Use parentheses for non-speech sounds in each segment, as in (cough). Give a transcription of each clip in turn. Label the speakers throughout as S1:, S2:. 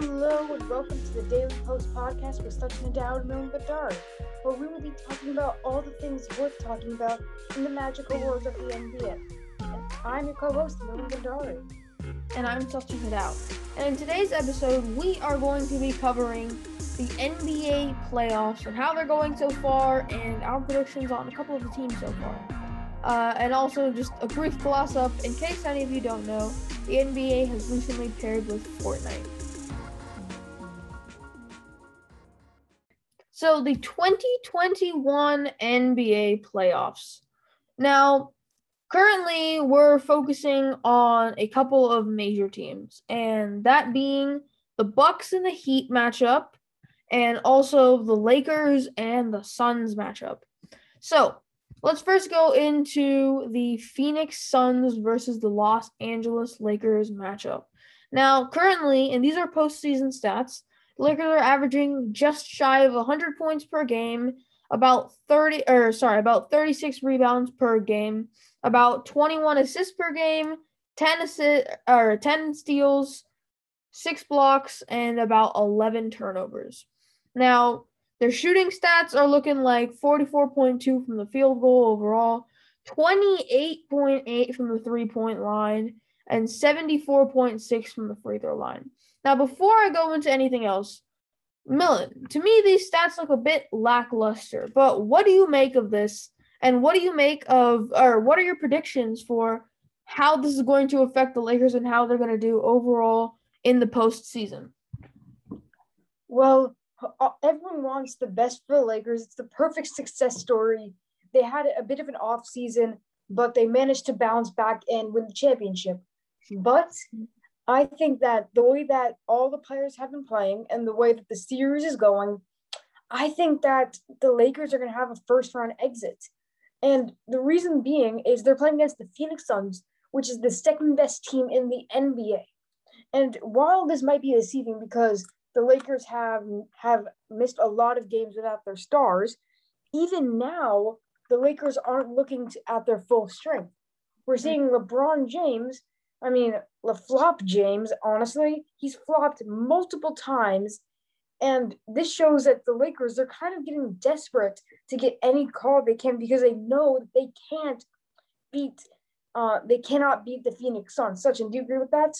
S1: Hello and welcome to the Daily Post podcast with Sachin Dow and Milan Badar, where we will be talking about all the things worth talking about in the magical world of the NBA. And I'm your co-host, Milan Badari.
S2: And I'm Sachin Dow. And in today's episode, we are going to be covering the NBA playoffs and how they're going so far, and our predictions on a couple of the teams so far. Uh, and also just a brief gloss up in case any of you don't know, the NBA has recently paired with Fortnite. So the 2021 NBA playoffs. Now, currently we're focusing on a couple of major teams, and that being the Bucks and the Heat matchup, and also the Lakers and the Suns matchup. So let's first go into the Phoenix Suns versus the Los Angeles Lakers matchup. Now, currently, and these are postseason stats, are averaging just shy of 100 points per game, about 30 or sorry, about 36 rebounds per game, about 21 assists per game, 10 assist or 10 steals, 6 blocks and about 11 turnovers. Now, their shooting stats are looking like 44.2 from the field goal overall, 28.8 from the three-point line, and 74.6 from the free throw line. Now, before I go into anything else, Milan, to me, these stats look a bit lackluster, but what do you make of this? And what do you make of, or what are your predictions for how this is going to affect the Lakers and how they're going to do overall in the postseason?
S1: Well, uh, everyone wants the best for the Lakers. It's the perfect success story. They had a bit of an off season, but they managed to bounce back and win the championship. But I think that the way that all the players have been playing and the way that the series is going, I think that the Lakers are going to have a first round exit. And the reason being is they're playing against the Phoenix Suns, which is the second best team in the NBA. And while this might be deceiving because the Lakers have have missed a lot of games without their stars, even now the Lakers aren't looking to, at their full strength. We're mm-hmm. seeing LeBron James I mean, LaFlop James, honestly, he's flopped multiple times. And this shows that the Lakers, they're kind of getting desperate to get any call they can because they know that they can't beat, uh, they cannot beat the Phoenix Suns. Sachin, do you agree with that?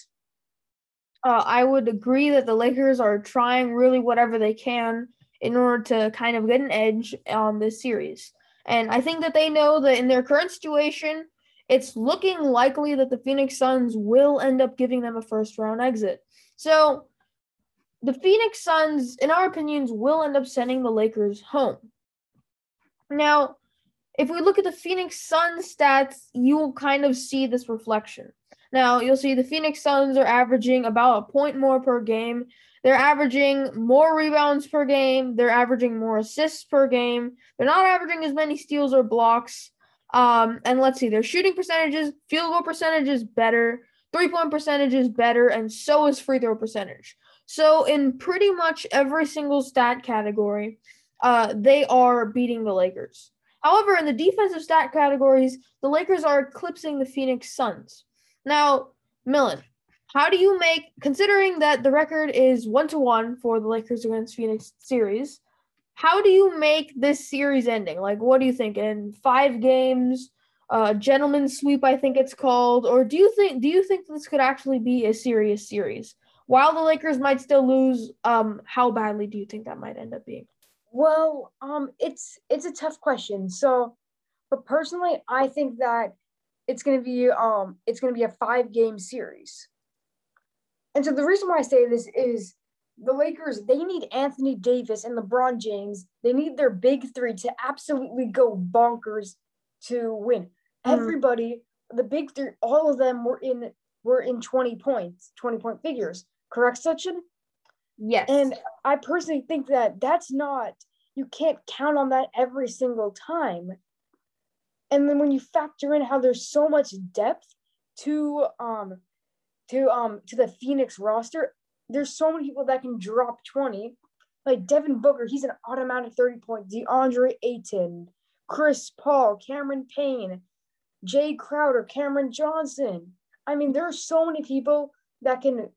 S2: Uh, I would agree that the Lakers are trying really whatever they can in order to kind of get an edge on this series. And I think that they know that in their current situation, it's looking likely that the Phoenix Suns will end up giving them a first round exit. So the Phoenix Suns, in our opinions, will end up sending the Lakers home. Now, if we look at the Phoenix Suns stats, you will kind of see this reflection. Now, you'll see the Phoenix Suns are averaging about a point more per game. They're averaging more rebounds per game. They're averaging more assists per game. They're not averaging as many steals or blocks. Um, and let's see, their shooting percentages, field goal percentage is better, three point percentage is better, and so is free throw percentage. So in pretty much every single stat category, uh, they are beating the Lakers. However, in the defensive stat categories, the Lakers are eclipsing the Phoenix Suns. Now, Milan, how do you make considering that the record is one to one for the Lakers against Phoenix series? How do you make this series ending? Like, what do you think? In five games, uh, gentleman's sweep, I think it's called, or do you think do you think this could actually be a serious series? While the Lakers might still lose, um, how badly do you think that might end up being?
S1: Well, um, it's it's a tough question. So, but personally, I think that it's gonna be um it's gonna be a five game series. And so the reason why I say this is the Lakers, they need Anthony Davis and LeBron James. They need their big three to absolutely go bonkers to win. Mm-hmm. Everybody, the big three, all of them were in were in 20 points, 20 point figures. Correct, Sachin?
S2: Yes.
S1: And I personally think that that's not, you can't count on that every single time. And then when you factor in how there's so much depth to um to um to the Phoenix roster, there's so many people that can drop 20. Like Devin Booker, he's an automatic 30 point. DeAndre Ayton, Chris Paul, Cameron Payne, Jae Crowder, Cameron Johnson. I mean, there are so many people that can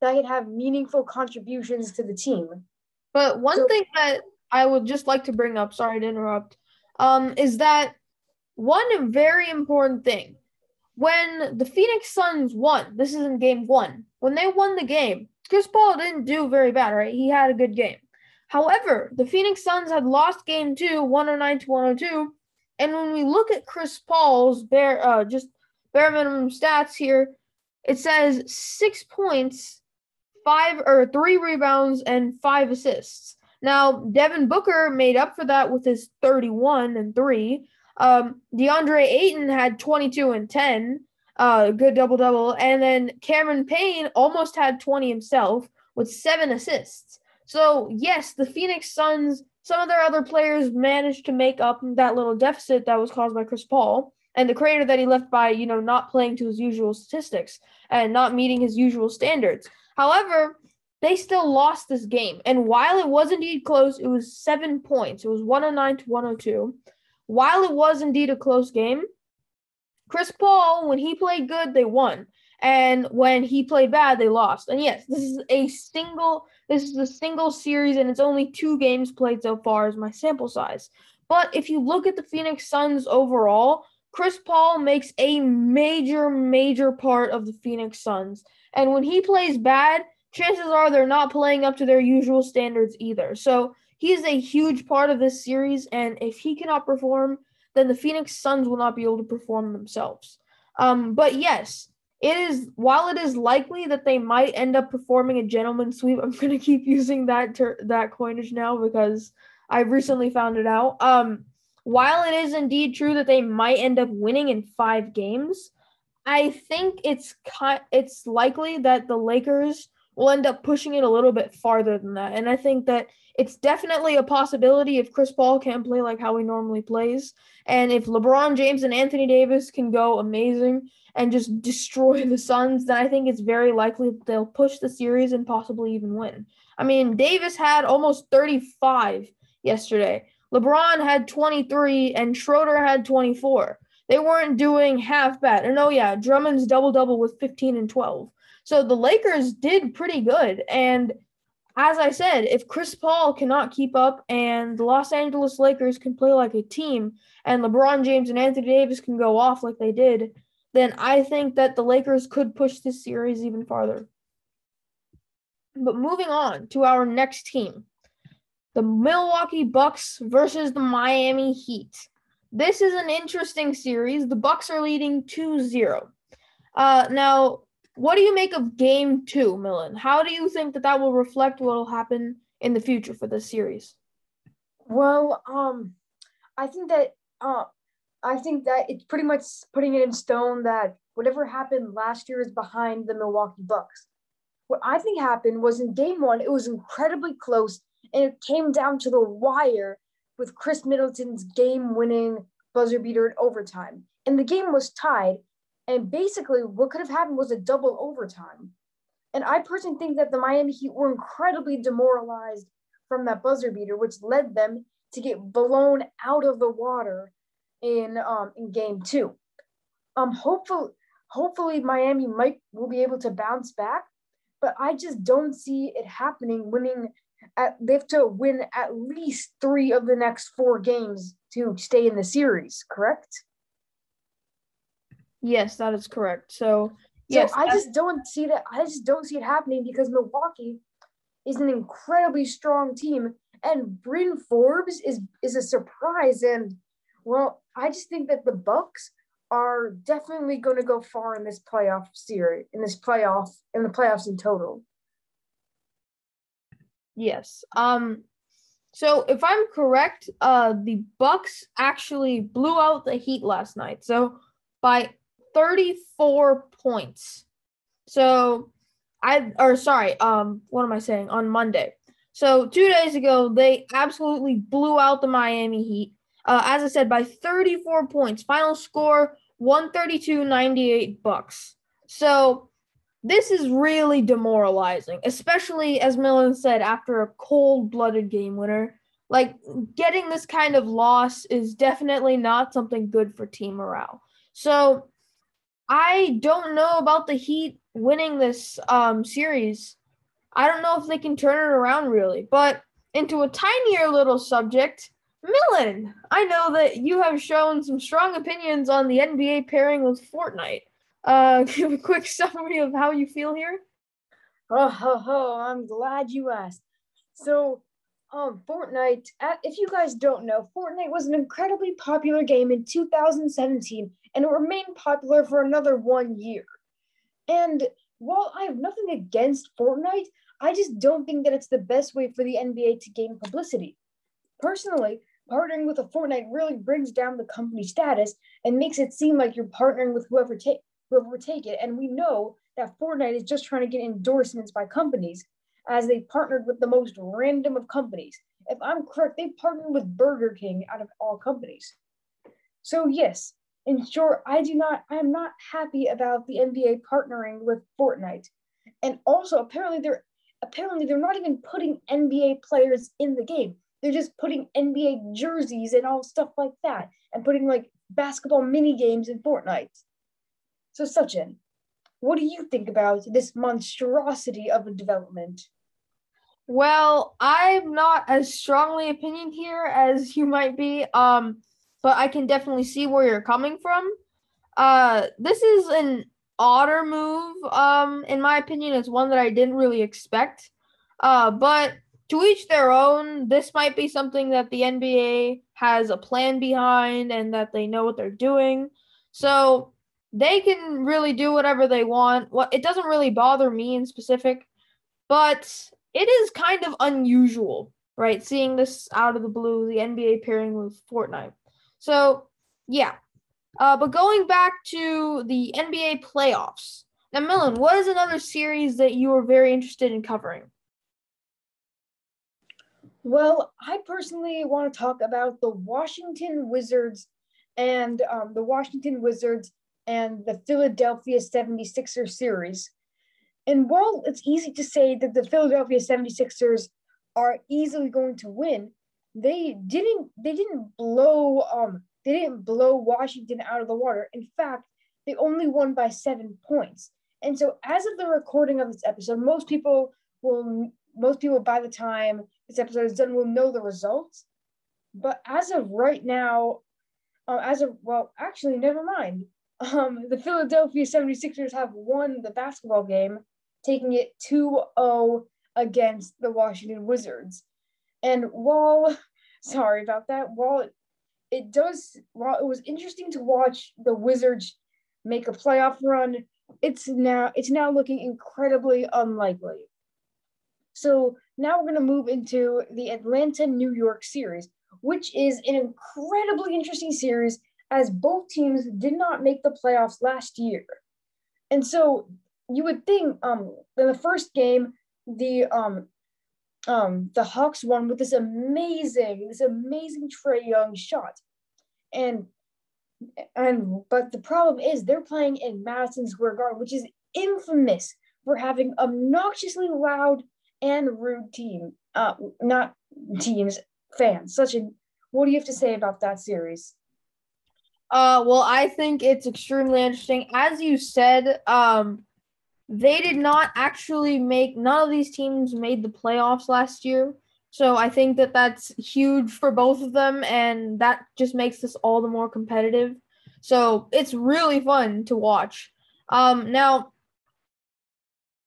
S1: that can have meaningful contributions to the team.
S2: But one so, thing that I would just like to bring up, sorry to interrupt, um, is that one very important thing. When the Phoenix Suns won, this is in game one, when they won the game, Chris Paul didn't do very bad, right? He had a good game. However, the Phoenix Suns had lost game two, 109 to 102. And when we look at Chris Paul's bare uh, just bare minimum stats here, it says six points, five or three rebounds, and five assists. Now, Devin Booker made up for that with his 31 and three. Um, DeAndre Ayton had 22 and 10, uh, good double double. And then Cameron Payne almost had 20 himself with seven assists. So, yes, the Phoenix Suns, some of their other players managed to make up that little deficit that was caused by Chris Paul and the crater that he left by, you know, not playing to his usual statistics and not meeting his usual standards. However, they still lost this game. And while it was indeed close, it was seven points. It was 109 to 102. While it was indeed a close game, Chris Paul, when he played good, they won. And when he played bad, they lost. And yes, this is a single this is a single series and it's only two games played so far as my sample size. But if you look at the Phoenix Suns overall, Chris Paul makes a major, major part of the Phoenix Suns. And when he plays bad, chances are they're not playing up to their usual standards either. So he is a huge part of this series. And if he cannot perform, then the Phoenix Suns will not be able to perform themselves. Um, but yes, it is while it is likely that they might end up performing a gentleman sweep. (laughs) I'm gonna keep using that ter- that coinage now because I've recently found it out. Um, while it is indeed true that they might end up winning in five games, I think it's ki- it's likely that the Lakers will end up pushing it a little bit farther than that. And I think that it's definitely a possibility if Chris Paul can play like how he normally plays, and if LeBron James and Anthony Davis can go amazing and just (laughs) destroy the Suns, then I think it's very likely they'll push the series and possibly even win. I mean, Davis had almost 35 yesterday. LeBron had 23 and Schroeder had 24. They weren't doing half bad. And oh yeah, Drummond's double double with 15 and 12. So the Lakers did pretty good. And as I said, if Chris Paul cannot keep up and the Los Angeles Lakers can play like a team and LeBron James and Anthony Davis can go off like they did, then I think that the Lakers could push this series even farther. But moving on to our next team, the Milwaukee Bucks versus the Miami Heat. This is an interesting series. The Bucks are leading 2-0. Uh, now, what do you make of game 2, Milan? How do you think that that will reflect what will happen in the future for this series?
S1: Well, um I think that uh I think that it's pretty much putting it in stone that whatever happened last year is behind the Milwaukee Bucks. What I think happened was in game one, it was incredibly close and it came down to the wire with Khris Middleton's game winning buzzer beater in overtime. And the game was tied. And basically, what could have happened was a double overtime. And I personally think that the Miami Heat were incredibly demoralized from that buzzer beater, which led them to get blown out of the water in um in game two. Um hopefully hopefully Miami might will be able to bounce back, but I just don't see it happening winning at they have to win at least three of the next four games to stay in the series, correct?
S2: Yes, that is correct. So
S1: yes, I just don't see that. I just don't see it happening because Milwaukee is an incredibly strong team, and Bryn Forbes is is a surprise. And well, I just think that the Bucks are definitely going to go far in this playoff series, in this playoff, in the playoffs in total.
S2: Yes. Um. So if I'm correct, uh, the Bucks actually blew out the Heat last night. So by 34 points. So I or sorry, um, what am I saying? On Monday. So two days ago, they absolutely blew out the Miami Heat uh, as I said, by 34 points. Final score 132 98 bucks. So this is really demoralizing, especially as Milan said, after a cold blooded game winner. Like getting this kind of loss is definitely not something good for team morale. So I don't know about the Heat winning this um, series. I don't know if they can turn it around really. But into a tinier little subject, Milan, I know that you have shown some strong opinions on the NBA pairing with Fortnite. Uh, (laughs) give a quick summary of how you feel here.
S1: Oh, ho, ho, I'm glad you asked. So, um, Fortnite, if you guys don't know, Fortnite was an incredibly popular game in 2017 and it remained popular for another one year. And while I have nothing against Fortnite, I just don't think that it's the best way for the NBA to gain publicity. Personally, partnering with a Fortnite really brings down the company status and makes it seem like you're partnering with whoever take whoever take it. And we know that Fortnite is just trying to get endorsements by companies as they partnered with the most random of companies. If I'm correct, they partnered with Burger King out of all companies. So yes, in short, I do not I am not happy about the NBA partnering with Fortnite. And also apparently they're apparently they're not even putting NBA players in the game. They're just putting NBA jerseys and all stuff like that and putting like basketball mini games in Fortnite. So Sachin, what do you think about this monstrosity of a development?
S2: Well, I'm not as strongly opinion here as you might be. Um, but I can definitely see where you're coming from. Uh, this is an odder move. Um, in my opinion, it's one that I didn't really expect. Uh, but to each their own. This might be something that the NBA has a plan behind and that they know what they're doing. So they can really do whatever they want. What it doesn't really bother me in specific, but it is kind of unusual, right? Seeing this out of the blue, the NBA pairing with Fortnite. So, yeah. Uh, but going back to the NBA playoffs. Now, Milan, what is another series that you are very interested in covering?
S1: Well, I personally want to talk about the Washington Wizards and um, the Washington Wizards and the Philadelphia 76ers series. And while it's easy to say that the Philadelphia 76ers are easily going to win, they didn't they didn't blow um they didn't blow Washington out of the water. In fact, they only won by 7 points. And so as of the recording of this episode, most people will most people by the time this episode is done will know the results. But as of right now, uh, as of well, actually, never mind. Um, the Philadelphia 76ers have won the basketball game, taking it 2-0 against the Washington Wizards. And while (laughs) sorry about that, while it, it does while it was interesting to watch the Wizards make a playoff run, it's now it's now looking incredibly unlikely. So now we're going to move into the Atlanta New York series, which is an incredibly interesting series as both teams did not make the playoffs last year. And so you would think um in the first game the um um the Hawks won with this amazing this amazing Trae Young shot. And and but the problem is they're playing in Madison Square Garden, which is infamous for having obnoxiously loud and rude team, uh, not teams, fans. Sachin, what do you have to say about that series?
S2: Uh, well, I think it's extremely interesting. As you said, um, they did not actually make none of these teams made the playoffs last year. So I think that that's huge for both of them, and that just makes this all the more competitive. So it's really fun to watch. Um, now,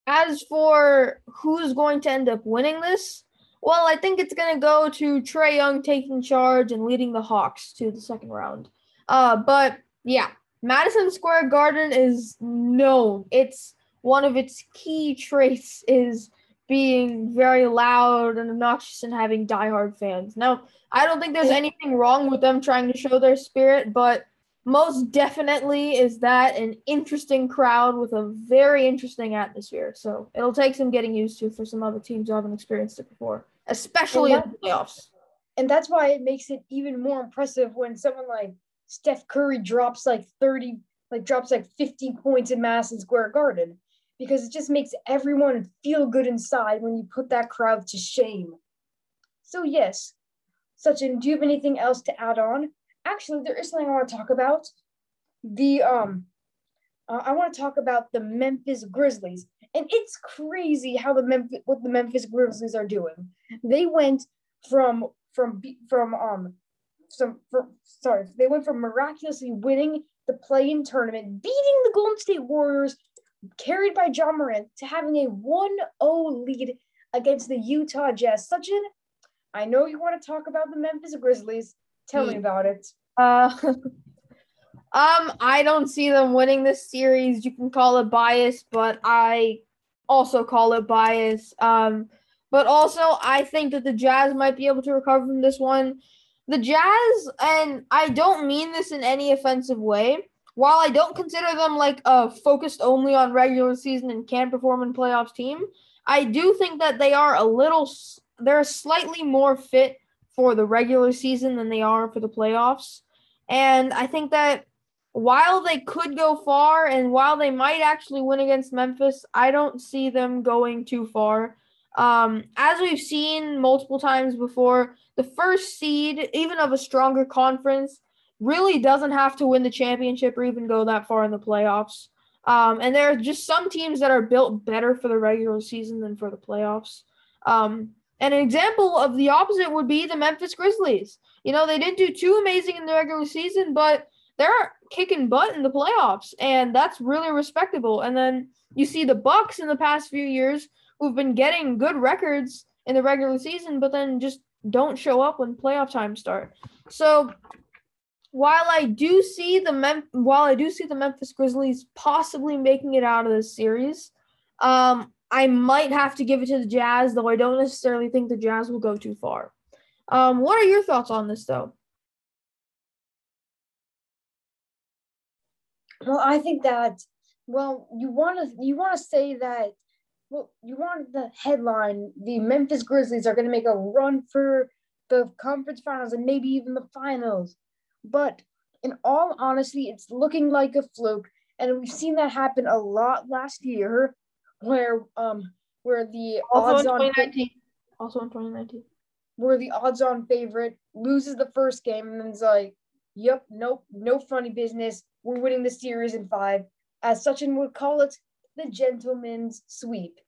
S2: as for who's going to end up winning this, well, I think it's going to go to Trae Young taking charge and leading the Hawks to the second round. Uh, but yeah, Madison Square Garden is known. It's one of its key traits is being very loud and obnoxious and having diehard fans. Now, I don't think there's anything wrong with them trying to show their spirit, but most definitely is that an interesting crowd with a very interesting atmosphere. So it'll take some getting used to for some other teams who haven't experienced it before, especially that, in the playoffs.
S1: And that's why it makes it even more impressive when someone like Steph Curry drops like 30, like drops like 50 points in Madison Square Garden, because it just makes everyone feel good inside when you put that crowd to shame. So yes, Sachin, do you have anything else to add on? actually there is something I want to talk about. The um uh, I want to talk about the Memphis Grizzlies. And it's crazy how the Memphis what the Memphis Grizzlies are doing. They went from from from um some from, sorry, they went from miraculously winning the play-in tournament, beating the Golden State Warriors, carried by Ja Morant, to having a 1-0 lead against the Utah Jazz. Sachin I know you want to talk about the Memphis Grizzlies. Tell me about it.
S2: Uh (laughs) Um, I don't see them winning this series. You can call it bias, but I also call it bias. Um, but also I think that the Jazz might be able to recover from this one. The Jazz, and I don't mean this in any offensive way. While I don't consider them like a focused only on regular season and can't perform in playoffs team, I do think that they are a little, they're slightly more fit for the regular season than they are for the playoffs. And I think that while they could go far and while they might actually win against Memphis, I don't see them going too far. Um, as we've seen multiple times before, the first seed, even of a stronger conference, really doesn't have to win the championship or even go that far in the playoffs. Um, and there are just some teams that are built better for the regular season than for the playoffs. Um, and an example of the opposite would be the Memphis Grizzlies. You know, they didn't do too amazing in the regular season, but they're kicking butt in the playoffs, and that's really respectable. And then you see the Bucks in the past few years who've been getting good records in the regular season, but then just don't show up when playoff time start. So while I do see the Mem- while I do see the Memphis Grizzlies possibly making it out of this series, um, I might have to give it to the Jazz, though I don't necessarily think the Jazz will go too far. Um, what are your thoughts on this, though?
S1: Well, I think that well, you want to you want to say that well, you want the headline the Memphis Grizzlies are going to make a run for the conference finals and maybe even the finals. But in all honesty, it's looking like a fluke, and we've seen that happen a lot last year, where um where the
S2: also odds in 2019. on also in 2019
S1: where the odds on favorite loses the first game and then it's like, yep, nope, no funny business. We're winning the series in five, as Sachin would call it, the gentleman's sweep.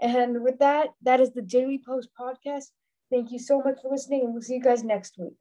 S1: And with that, that is the Daily Post podcast. Thank you so much for listening, and we'll see you guys next week.